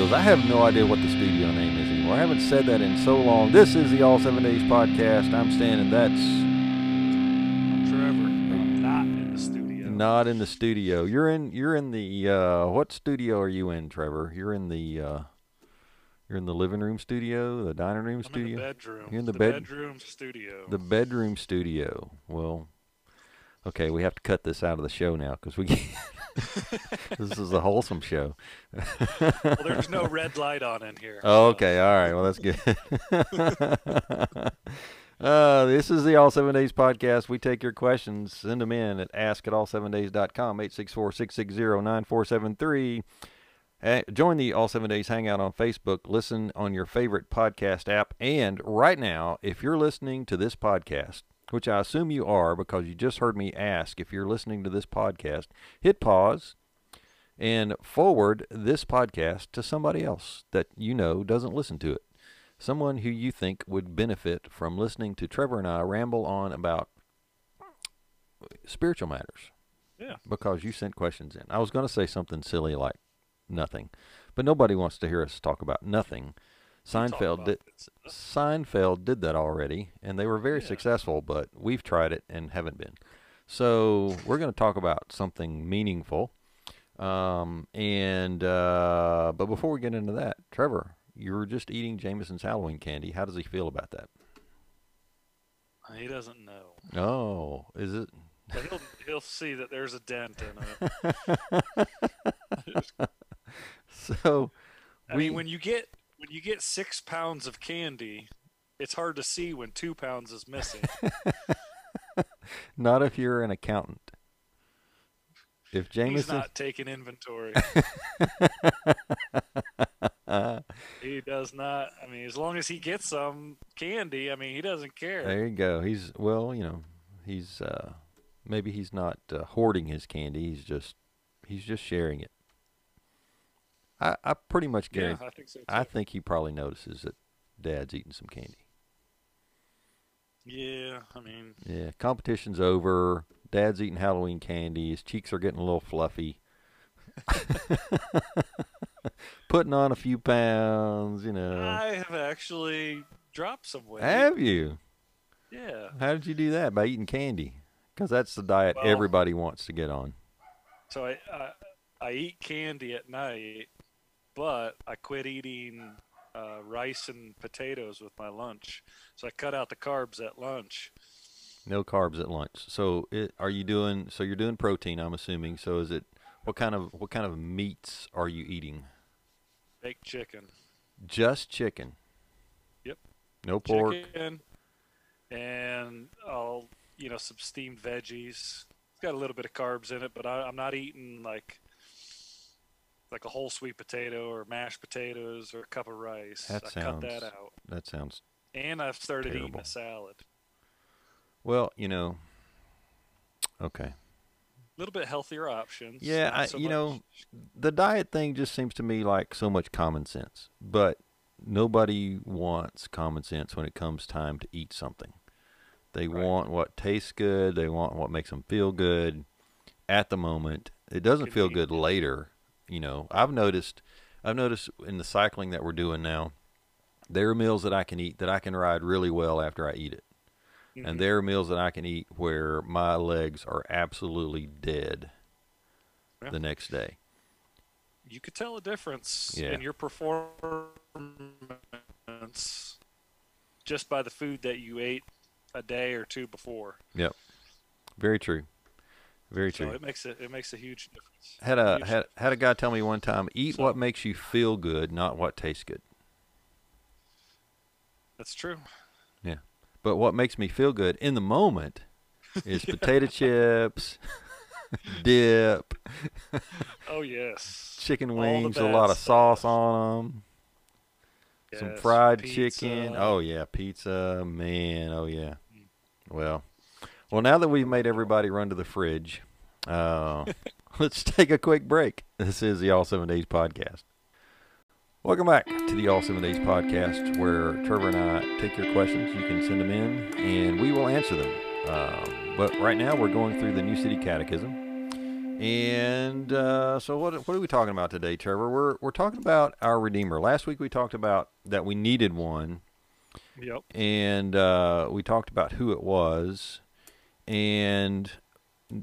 Studios. I have no idea what the studio name is anymore. I haven't said that in so long. This is the All Seven Days podcast. I'm Stan, and that's Trevor. I'm not in the studio. not in the studio. You're in. You're in the. Uh, what studio are you in, Trevor? You're in the. Uh, you're in the living room studio, the dining room I'm studio, in the bedroom. You're in the the bed- bedroom studio. the bedroom studio. Well, okay, we have to cut this out of the show now because we. This is a wholesome show. well, there's no red light on in here. Oh, okay. All right. Well, that's good. uh, this is the All Seven Days podcast. We take your questions, send them in at ask at all7days.com, 864 660 9473. Eh, Join the All Seven Days Hangout on Facebook. Listen on your favorite podcast app. And right now, if you're listening to this podcast, which I assume you are because you just heard me ask if you're listening to this podcast, hit pause and forward this podcast to somebody else that you know doesn't listen to it. Someone who you think would benefit from listening to Trevor and I ramble on about spiritual matters Yeah. because you sent questions in. I was going to say something silly like nothing, but nobody wants to hear us talk about nothing. Talk Seinfeld did. this. Seinfeld did that already, and they were very Yeah. successful, but we've tried it and haven't been. So we're going to talk about something meaningful. Um, and uh, but before we get into that, Trevor, you were just eating Jameson's Halloween candy. How does he feel about that? He doesn't know. Oh, is it? But he'll he'll see that there's a dent in it. So I we mean, when you get when you get six pounds of candy, it's hard to see when two pounds is missing. not if you're an accountant. If He's Jameson, not taking inventory. he does not. I mean, as long as he gets some candy, I mean, he doesn't care. there you go. He's well, you know, he's uh, maybe he's not uh, hoarding his candy. He's just he's just sharing it. I I pretty much yeah, guarantee. I think so too. I think he probably notices that Dad's eating some candy. yeah, I mean, Yeah, competition's over. Dad's eating Halloween candy. His cheeks are getting a little fluffy. Putting on a few pounds, you know. I have actually dropped some weight. Have you? Yeah. How did you do that? By eating candy? Because that's the diet Well- everybody wants to get on. So I, I I eat candy at night, but I quit eating uh, rice and potatoes with my lunch. So I cut out the carbs at lunch. No carbs at lunch. So, it, are you doing? So you're doing protein, I'm assuming. So is it? What kind of what kind of meats are you eating? Baked chicken. Just chicken. Yep. No pork. Chicken and I'll you know some steamed veggies. It's got a little bit of carbs in it, but I, I'm not eating like like a whole sweet potato or mashed potatoes or a cup of rice. That I sounds- cut that out. That sounds And I've started eating a salad. well. You know. Okay. A little bit healthier options. Yeah, I- so you much- know, the diet thing just seems to me like so much common sense, but nobody wants common sense when it comes time to eat something. They Right. want what tastes good, they want what makes them feel good at the moment. It doesn't feel good later, you know. I've noticed I've noticed in the cycling that we're doing now, there are meals that I can eat that I can ride really well after I eat it. Mhm. And there are meals that I can eat where my legs are absolutely dead Yeah. the next day. you could tell a difference Yeah. in your performance just by the food that you ate a day or two before. Yep. Very true. Very So true. it makes it it makes a huge difference. Had a Huge had had a guy tell me one time, eat So- what makes you feel good, not what tastes good. That's true. Yeah, but what makes me feel good in the moment is potato chips, dip, Oh yes. chicken wings, a lot of sauce on them, some fried pizza. chicken. Oh yeah, pizza, man. Oh yeah. Well, well now that we've made everybody run to the fridge, uh, let's take a quick break. This is the All Seven Days podcast. Welcome back to the All Seven Days podcast, where Trevor and I take your questions. You can send them in, and we will answer them. Um, but right now, we're going through the New City Catechism, And uh, so, what what are we talking about today, Trevor? We're we're talking about our Redeemer. Last week we talked about that we needed one, Yep. and uh, we talked about who it was. And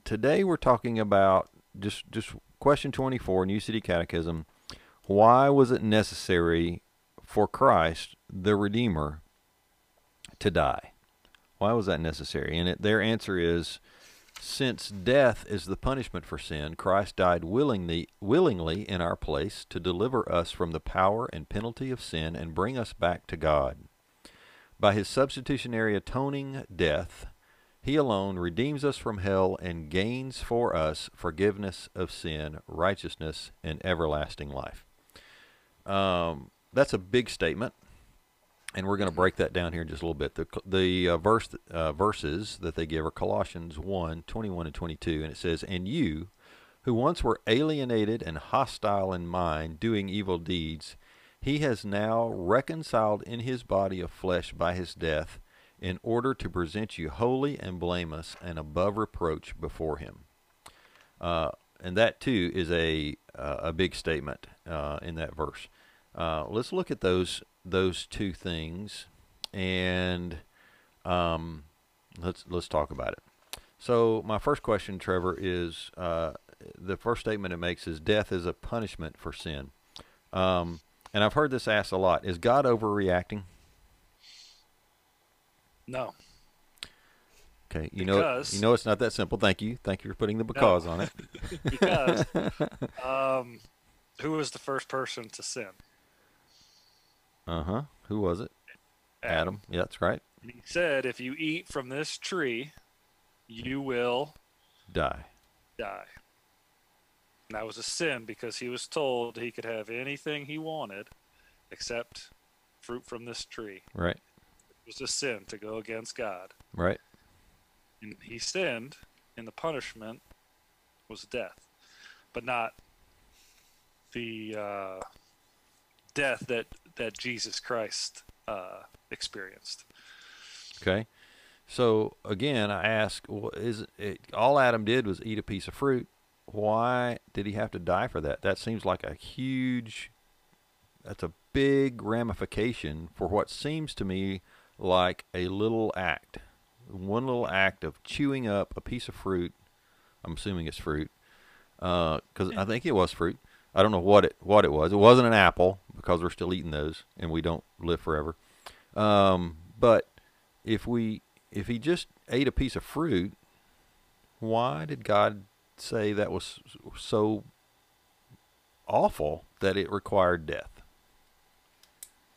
today we're talking about just just question twenty four, New City Catechism. Why was it necessary for Christ, the Redeemer, to die? Why was that necessary? And it, their answer is since death is the punishment for sin, Christ died willingly, willingly in our place to deliver us from the power and penalty of sin and bring us back to God. By his substitutionary atoning death, he alone redeems us from hell and gains for us forgiveness of sin, righteousness, and everlasting life. Um, that's a big statement and we're going to break that down here in just a little bit. The the uh, verse uh, verses that they give are Colossians 1, 21 and 22, and it says, "And you, who once were alienated and hostile in mind, doing evil deeds, he has now reconciled in his body of flesh by his death, in order to present you holy and blameless and above reproach before him." Uh, and that too is a uh, a big statement uh, in that verse. Uh, let's look at those those two things, and um, let's let's talk about it. So my first question, Trevor, is uh, the first statement it makes is death is a punishment for sin, um, and I've heard this asked a lot. Is God overreacting? No. Okay, you know you know it's not that simple. Thank you, thank you for putting the because on it. Because um, who was the first person to sin? Uh huh. Who was it? Adam. Yeah, that's right. He said, if you eat from this tree, you will Die. die. And that was a sin because he was told he could have anything he wanted except fruit from this tree. Right. Was a sin to go against God. Right. And he sinned, and the punishment was death, but not the uh, death that, that Jesus Christ uh, experienced. Okay. So again, I ask, wh- is it, all Adam did was eat a piece of fruit? Why did he have to die for that? That seems like a huge. That's a big ramification for what seems to me like a little act. One little act of chewing up a piece of fruit. I'm assuming it's fruit, because I think it was fruit. I don't know what it what it was. It wasn't an apple because we're still eating those and we don't live forever. Um, but if we if he just ate a piece of fruit, why did God say that was so awful that it required death?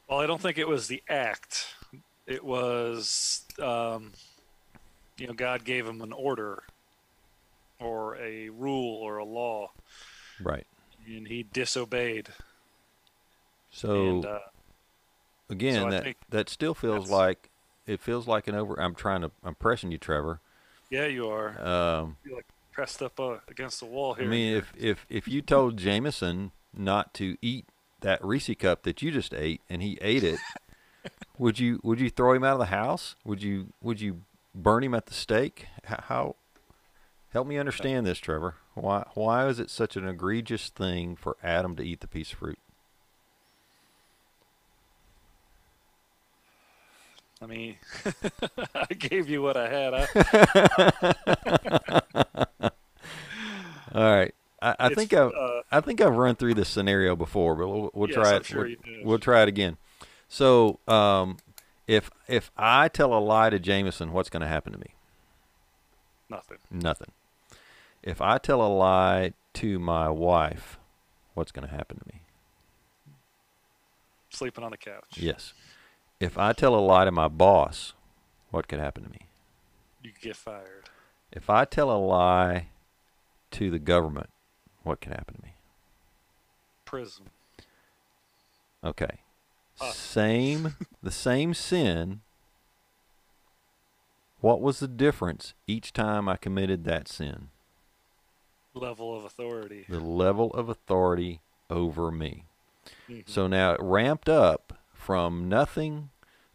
Well, I don't think it was the act. It was, um, you know, God gave him an order or a rule or a law, Right. and he disobeyed. So and uh, again, so that that still feels like it feels like an over. I'm trying to. I'm pressing you, Trevor. yeah, you are Um, You're like pressed up uh, against the wall here. I mean, if if if you told Jameson not to eat that Reese cup that you just ate, and he ate it, would you would you throw him out of the house? Would you would you burn him at the stake? How, help me understand this, Trevor? Why why is it such an egregious thing for Adam to eat the piece of fruit? I mean, I gave you what I had. I, All right, I, I think I've uh, I think I've run through this scenario before, but we'll, we'll Yes, try I'm it. sure we'll, we'll try it again. So, um, if if I tell a lie to Jameson, what's going to happen to me? nothing. Nothing. If I tell a lie to my wife, what's going to happen to me? Sleeping on the couch. Yes. If I tell a lie to my boss, what could happen to me? You could get fired. If I tell a lie to the government, what can happen to me? Prison. Okay. Same, the same sin. What was the difference each time I committed that sin? Level of authority. The level of authority over me. Mhm. So now it ramped up from nothing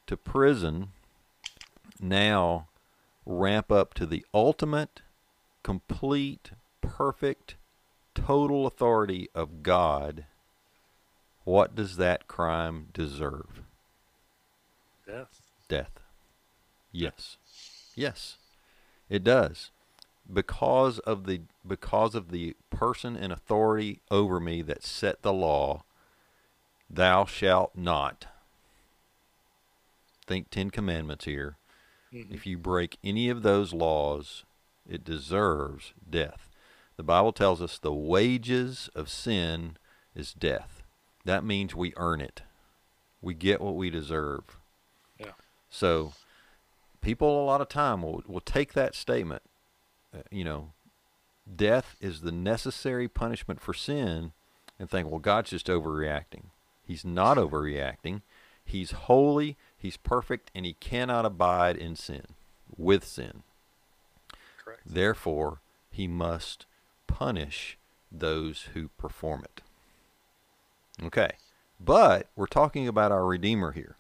to prison. Now ramp up to the ultimate, complete perfect, total authority of God, what does that crime deserve? Death. Death. Yes. Yes. It does. Because of the because of the person in authority over me that set the law, thou shalt not. Think 10 commandments here. Mhm. If you break any of those laws, it deserves death. The Bible tells us the wages of sin is death. That means we earn it. We get what we deserve. Yeah. So, people a lot of time will, will take that statement, uh, you know, death is the necessary punishment for sin, and think, well, God's just overreacting. He's not overreacting. He's holy, he's perfect, and he cannot abide in sin, with sin. Correct. Therefore, he must punish those who perform it. Okay. But we're talking about our Redeemer here.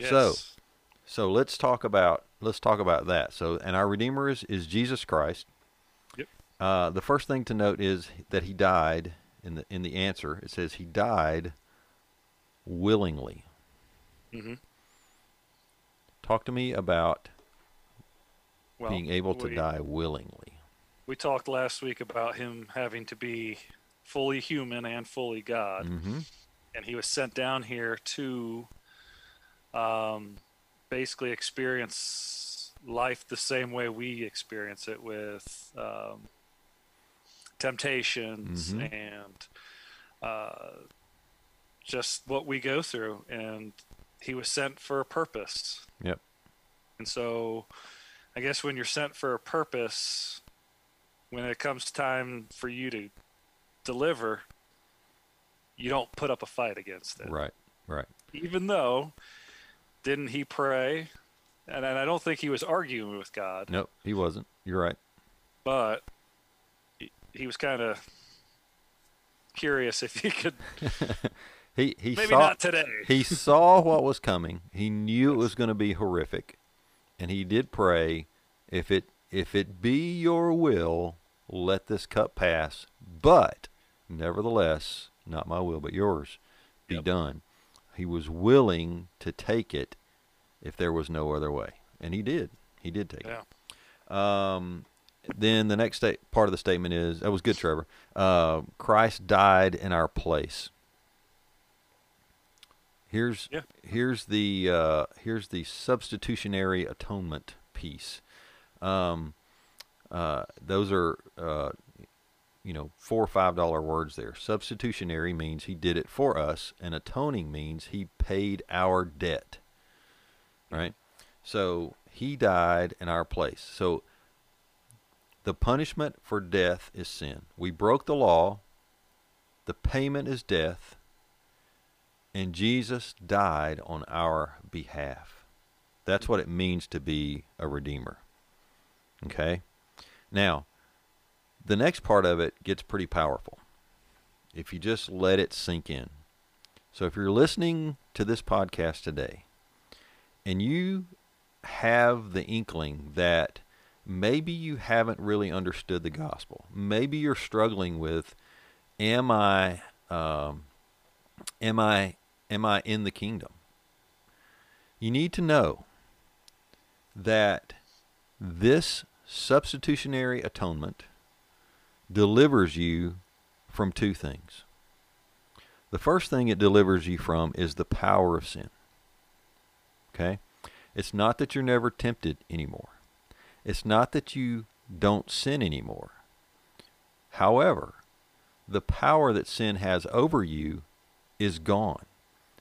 So, Yes. so let's talk about let's talk about that. So, and our Redeemer is, is Jesus Christ. Yep. Uh, the first thing to note is that he died in the in the answer. It says he died willingly. Mm hmm Talk to me about Well, being able to we, die willingly. We talked last week about him having to be fully human and fully God, Mm-hmm. and he was sent down here to um, basically experience life the same way we experience it with um, temptations Mhm. and uh, just what we go through. And he was sent for a purpose. Yep. And so I guess when you're sent for a purpose, when it comes time for you to deliver, you don't put up a fight against it. Right. Right. Even though, didn't he pray? And, and I don't think he was arguing with God, Nope. He wasn't. You're right. but he, he was kind of curious if he could. He he Maybe saw not today. he saw what was coming. He knew it was going to be horrific, and he did pray, "If it if it be your will, let this cup pass. But nevertheless, not my will, but yours, be Yep. done." He was willing to take it if there was no other way, and he did. He did take Yeah. it. Um, then the next sta- part of the statement is that was good, Trevor. Uh, Christ died in our place. Here's Yeah. here's the uh, here's the substitutionary atonement piece. Um, uh, those are uh, you know four or five dollar words there. Substitutionary means he did it for us, and atoning means he paid our debt. Right. So he died in our place. So the punishment for death is sin. We broke the law. The payment is death. And Jesus died on our behalf. That's what it means to be a redeemer. Okay? Now, the next part of it gets pretty powerful if you just let it sink in. So if you're listening to this podcast today and you have the inkling that maybe you haven't really understood the gospel, maybe you're struggling with, am I, um, am I, am I in the kingdom? You need to know that this substitutionary atonement delivers you from two things. The first thing it delivers you from is the power of sin. Okay? It's not that you're never tempted anymore. It's not that you don't sin anymore. However, the power that sin has over you is gone.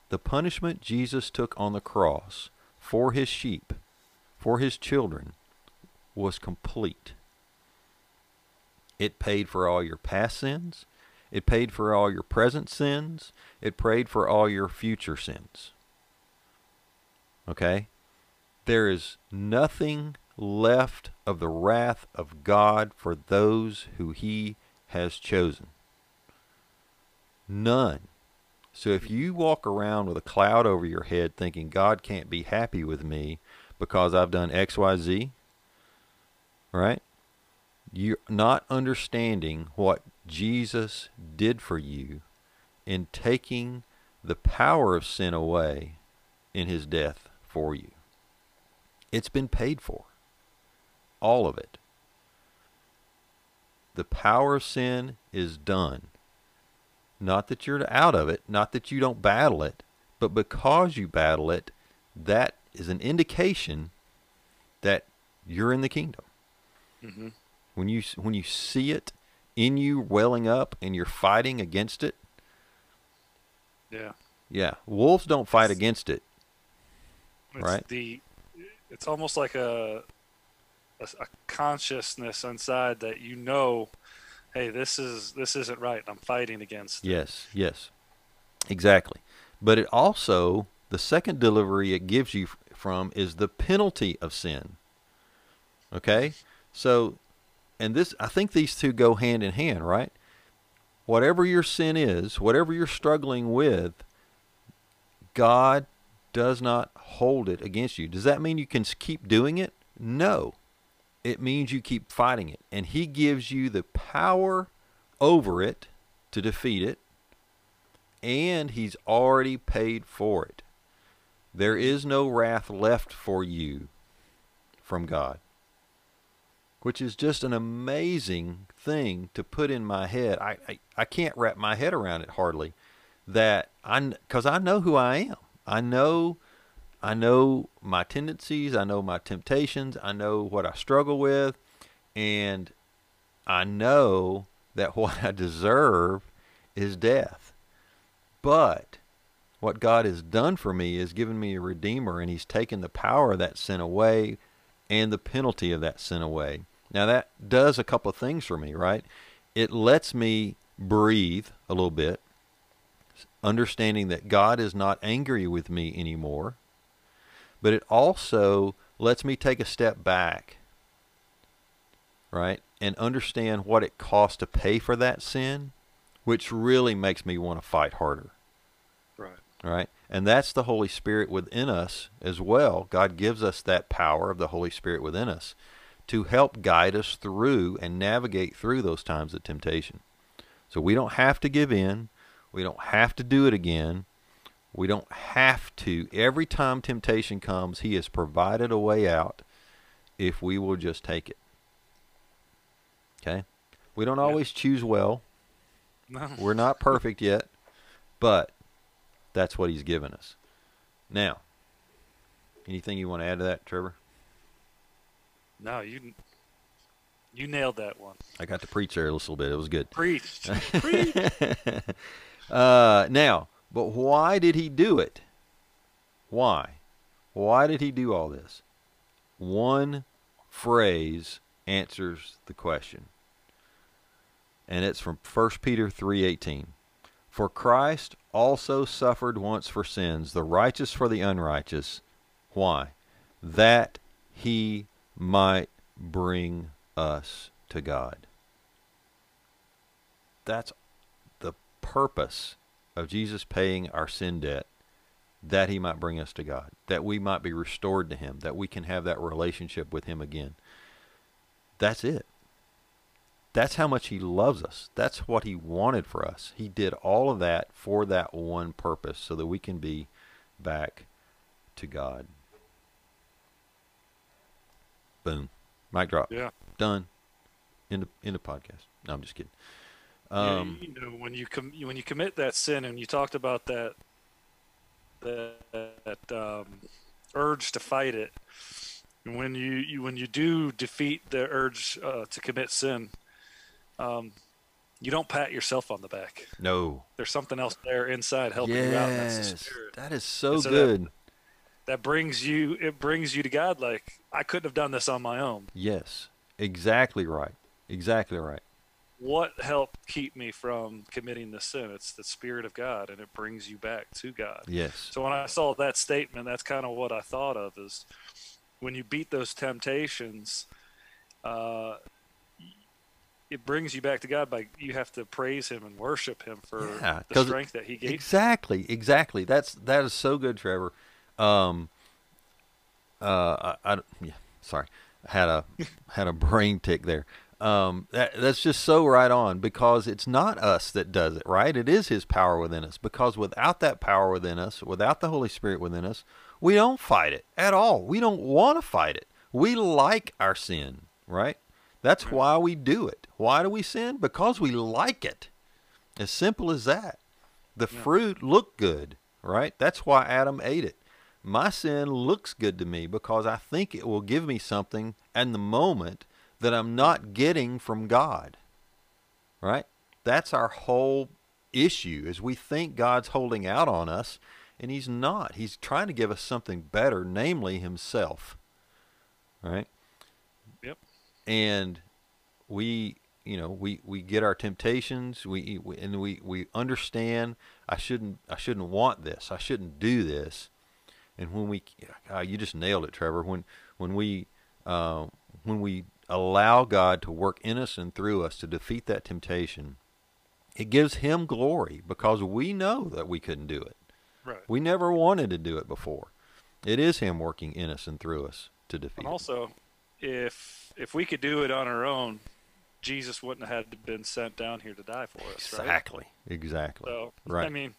The punishment Jesus took on the cross for his sheep, for his children, was complete. It paid for all your past sins. It paid for all your present sins. It prayed for all your future sins. Okay? There is nothing left of the wrath of God for those who he has chosen. None. So if you walk around with a cloud over your head thinking God can't be happy with me because I've done XYZ, right? You're not understanding what Jesus did for you in taking the power of sin away in his death for you. It's been paid for. All of it. The power of sin is done. Not that you're out of it, not that you don't battle it, but because you battle it, that is an indication that you're in the kingdom. Mm-hmm. When you when you see it in you welling up and you're fighting against it, Yeah. yeah, wolves don't fight against it. It's Right. The it's almost like a, a a consciousness inside that you know, hey, this is this isn't right. I'm fighting against. it. Yes, yes, exactly. But it also the second delivery it gives you from is the penalty of sin. Okay, so and this I think these two go hand in hand, right? Whatever your sin is, whatever you're struggling with, God does not hold it against you. Does that mean you can keep doing it? No. It means you keep fighting it. And He gives you the power over it to defeat it. And He's already paid for it. There is no wrath left for you from God. Which is just an amazing thing to put in my head. I, I, I can't wrap my head around it hardly. That I, because I know who I am. I know I know my tendencies, I know my temptations, I know what I struggle with, and I know that what I deserve is death. But what God has done for me is given me a redeemer and he's taken the power of that sin away and the penalty of that sin away. Now that does a couple of things for me, right? It lets me breathe a little bit, understanding that God is not angry with me anymore but it also lets me take a step back, right, and understand what it costs to pay for that sin, which really makes me want to fight harder, Right. right? And that's the Holy Spirit within us as well. God gives us that power of the Holy Spirit within us to help guide us through and navigate through those times of temptation. So we don't have to give in. We don't have to do it again. We don't have to. Every time temptation comes, He has provided a way out if we will just take it. Okay? We don't always choose well. No. We're not perfect yet, but that's what He's given us. Now, anything you want to add to that, Trevor? No, you you nailed that one. I got to preach there a little bit. It was good. Preach. Preach. uh, now, but why did he do it? Why? Why did he do all this? One phrase answers the question. And it's from 1 Peter 3:18. For Christ also suffered once for sins, the righteous for the unrighteous. Why? That he might bring us to God. That's the purpose of Jesus paying our sin debt that he might bring us to God, that we might be restored to him, that we can have that relationship with him again. That's it. That's how much he loves us. That's what he wanted for us. He did all of that for that one purpose so that we can be back to God. Boom. Mic drop. Yeah. Done. In the in the podcast. No, I'm just kidding. Yeah, Um, you know, when you com- when you commit that sin, and you talked about that that, that um, urge to fight it, and when you, you when you do defeat the urge uh, to commit sin, um, you don't pat yourself on the back. no. There's something else there inside helping you out, that's the Yes. spirit. That is so, so good. That brings you it brings you to God. Like I couldn't have done this on my own. yes. Exactly right. Exactly right. What helped keep me from committing the sin? It's the Spirit of God, and it brings you back to God. Yes. So when I saw that statement, that's kind of what I thought of is when you beat those temptations, uh, it brings you back to God by you have to praise Him and worship Him for Yeah, the strength that He gave. Exactly. Exactly. That's that is so good, Trevor. Um uh I, I yeah, sorry. I had a had a brain tick there. um, that, that's just so right on because it's not us that does it, right? It is His power within us. Because without that power within us, without the Holy Spirit within us, we don't fight it at all. We don't want to fight it. We like our sin, right? That's Right. why we do it. Why do we sin? Because we like it. As simple as that. The Yeah. fruit looked good, right? That's why Adam ate it. My sin looks good to me because I think it will give me something in the moment that I'm not getting from God. Right? That's our whole issue is we think God's holding out on us and he's not. He's trying to give us something better, namely himself. Right? Yep. And we you know we we get our temptations we, we and we we understand i shouldn't i shouldn't want this i shouldn't do this and when we uh, you just nailed it trevor when when we uh, when we allow god to work in us and through us to defeat that temptation it gives him glory because we know that we couldn't do it Right. we never wanted to do it before it is him working in us and through us to defeat And it. also, if if we could do it on our own, Jesus wouldn't have had to been sent down here to die for us, right? exactly exactly So, Right. I mean,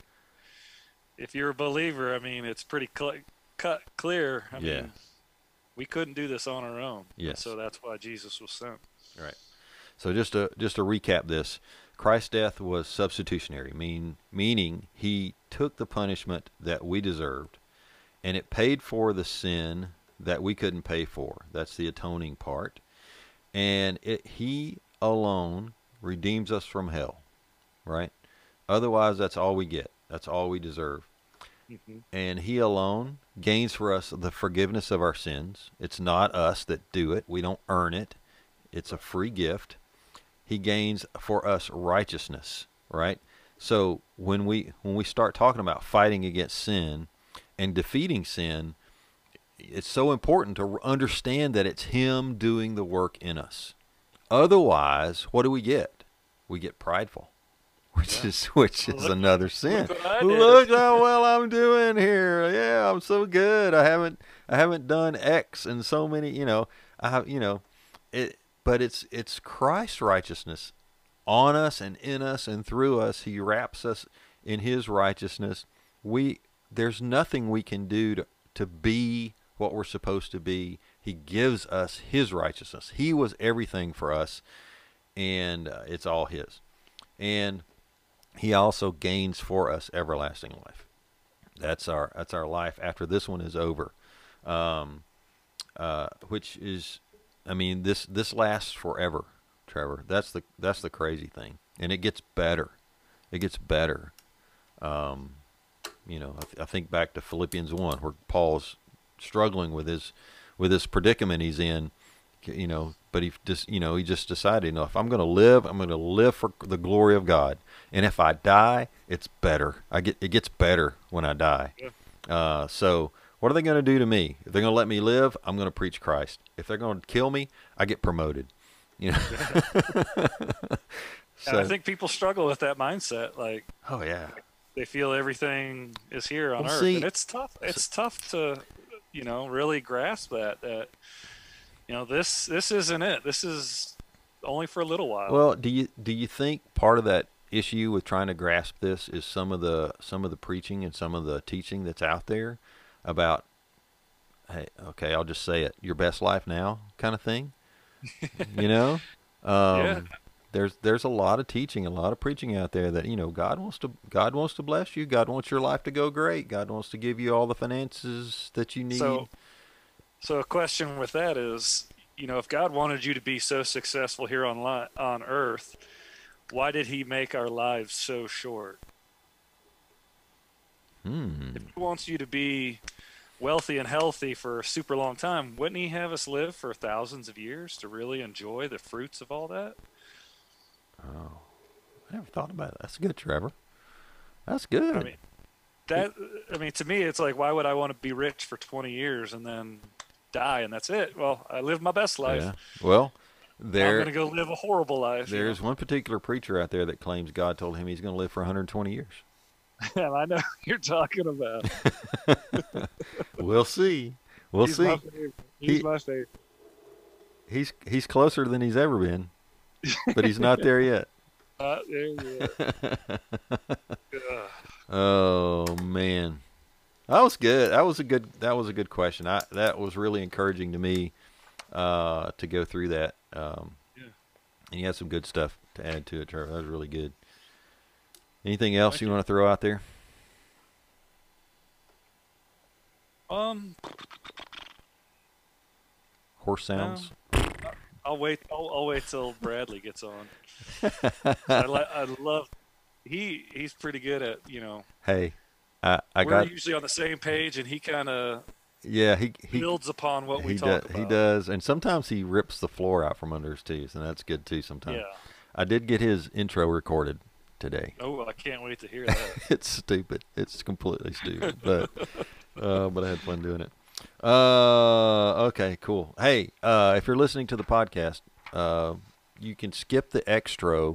if you're a believer, I mean, it's pretty cl- cut clear. I Yeah. mean, we couldn't do this on our own. Yes. So that's why Jesus was sent. Right. So just to just to recap this, Christ's death was substitutionary, mean meaning he took the punishment that we deserved, and it paid for the sin that we couldn't pay for. That's the atoning part, and it he alone redeems us from hell. Right. Otherwise, that's all we get. That's all we deserve hmm and he alone gains for us the forgiveness of our sins. It's not us that do it. We don't earn it. It's a free gift. He gains for us righteousness, right? So when we when we start talking about fighting against sin and defeating sin, it's so important to understand that it's him doing the work in us. Otherwise, what do we get? We get prideful, which Yeah. is which is Look- another sin. Look what I did. Look how well I'm doing here. Yeah, I'm so good. I haven't I haven't done X in so many, you know, I have, you know, it but it's it's Christ's righteousness on us and in us and through us. He wraps us in his righteousness. We there's nothing we can do to to be what we're supposed to be. He gives us his righteousness. He was everything for us and uh, it's all his. And he also gains for us everlasting life. That's our that's our life after this one is over, um, uh, which is, I mean this this lasts forever, Trevor. That's the that's the crazy thing, and it gets better. It gets better. Um, you know, I, th- I think back to Philippians one, where Paul's struggling with his with this predicament he's in. You know, but he just you know he just decided, you know, if I'm going to live, I'm going to live for the glory of God, and if I die, it's better. I get it gets better when I die. Yeah. Uh, so what are they going to do to me? If they're going to let me live, I'm going to preach Christ. If they're going to kill me, I get promoted. You know. And I think people struggle with that mindset. Like oh yeah, they feel everything is here on Well, earth, see- and it's tough. It's tough to, you know, really grasp that. That you know, this this isn't it. This is only for a little while. Well, do you do you think part of that issue with trying to grasp this is some of the some of the preaching and some of the teaching that's out there about hey, okay, I'll just say it, your best life now kind of thing. you know? Um Yeah. there's there's a lot of teaching, a lot of preaching out there that, you know, God wants to God wants to bless you, God wants your life to go great. God wants to give you all the finances that you need. So, so a question with that is, you know, if God wanted you to be so successful here on li- on Earth, why did He make our lives so short? hmm. If He wants you to be wealthy and healthy for a super long time, wouldn't He have us live for thousands of years to really enjoy the fruits of all that? Oh. I never thought about it. That's good, Trevor. That's good. I mean, that I mean, to me, it's like, why would I want to be rich for 20 years and then die and that's it? Well, I live my best life. Yeah. Well, I'm gonna go live a horrible life. you there's one particular preacher out there that claims God told him he's going to live for 120 years. know? I know you're talking about. we'll see. We'll He's see. My. He's He- my favorite. He's he's closer than he's ever been. but he's not there yet. Uh, there go. Oh man, that was good. That was a good. That was a good question. I that was really encouraging to me uh, to go through that. Um, Yeah. And you had some good stuff to add to it, Trevor. That was really good. Anything else you you. want to throw out there? Um, Horse sounds. I'll wait. I'll, I'll wait till Bradley gets on. I, I love. He he's pretty good at you know. Hey, I I we're got usually on the same page, and he kind of yeah. He he builds upon what we he talk does about. he does, and sometimes he rips the floor out from under his teeth, and that's good too. Sometimes Yeah. I did get his intro recorded today. Oh, I can't wait to hear that. it's stupid. It's completely stupid, but uh, but I had fun doing it. Uh, okay, cool. Hey, uh, if you're listening to the podcast, uh, you can skip the extra.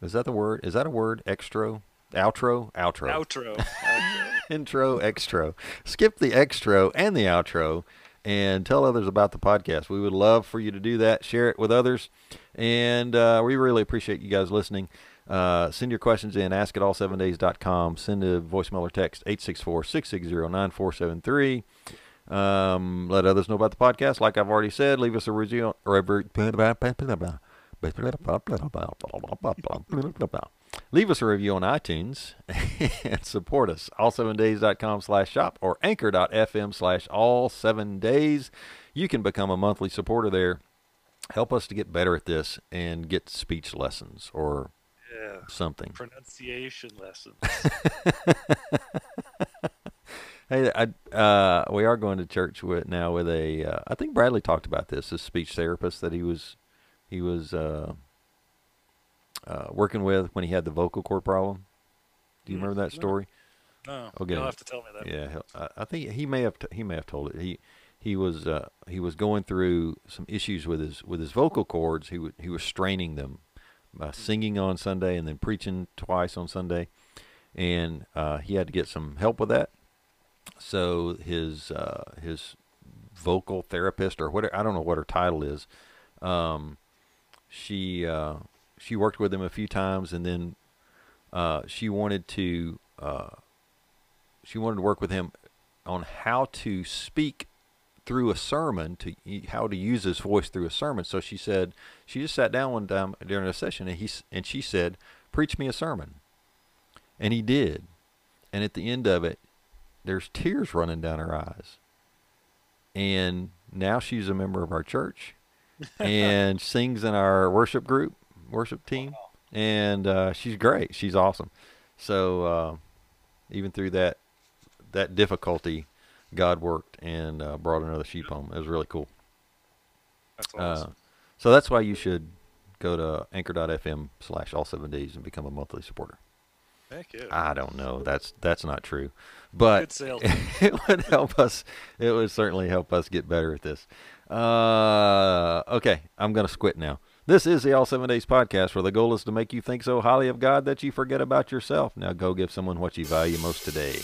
Is that the word? Is that a word? Extra, outro, outro, Outro. Outro. intro, extra. Skip the extra and the outro, and tell others about the podcast. We would love for you to do that. Share it with others, and uh, we really appreciate you guys listening. Uh, send your questions in. Ask at all7days.com. Send a voicemail or text 864-660-9473. Um, let others know about the podcast. Like I've already said, leave us a review. Or Leave us a review on iTunes and support us. All7days.com slash shop or anchor.fm slash all seven days. You can become a monthly supporter there. Help us to get better at this and get speech lessons or Yeah. something. Pronunciation lessons. Hey, I, uh, we are going to church with now with a. Uh, I think Bradley talked about this. A speech therapist that he was, he was uh, uh, working with when he had the vocal cord problem. Do you Mm, remember that story? No, Okay. you'll have to tell me that. Yeah, I, think he may have t- he may have told it. He he was uh, he was going through some issues with his with his vocal cords. He w- he was straining them, uh, singing on Sunday and then preaching twice on Sunday, and uh, he had to get some help with that. So his uh, his vocal therapist or whatever I don't know what her title is. Um, she uh, she worked with him a few times, and then uh, she wanted to uh, she wanted to work with him on how to speak through a sermon to how to use his voice through a sermon. So she said she just sat down one time during a session and he and she said, "Preach me a sermon," and he did. And at the end of it, there's tears running down her eyes. And now she's a member of our church and sings in our worship group, worship team, and uh, she's great. She's awesome. So uh, even through that that difficulty, God worked and uh, brought another sheep home. It was really cool. That's Uh, awesome. so that's why you should go to anchor.fm slash all seven days and become a monthly supporter. Heck yeah. I don't know. That's that's not true, but it would help us. It would certainly help us get better at this. Uh, okay, I'm gonna squit now. This is the All Seven Days podcast, where the goal is to make you think so highly of God that you forget about yourself. Now go give someone what you value most today.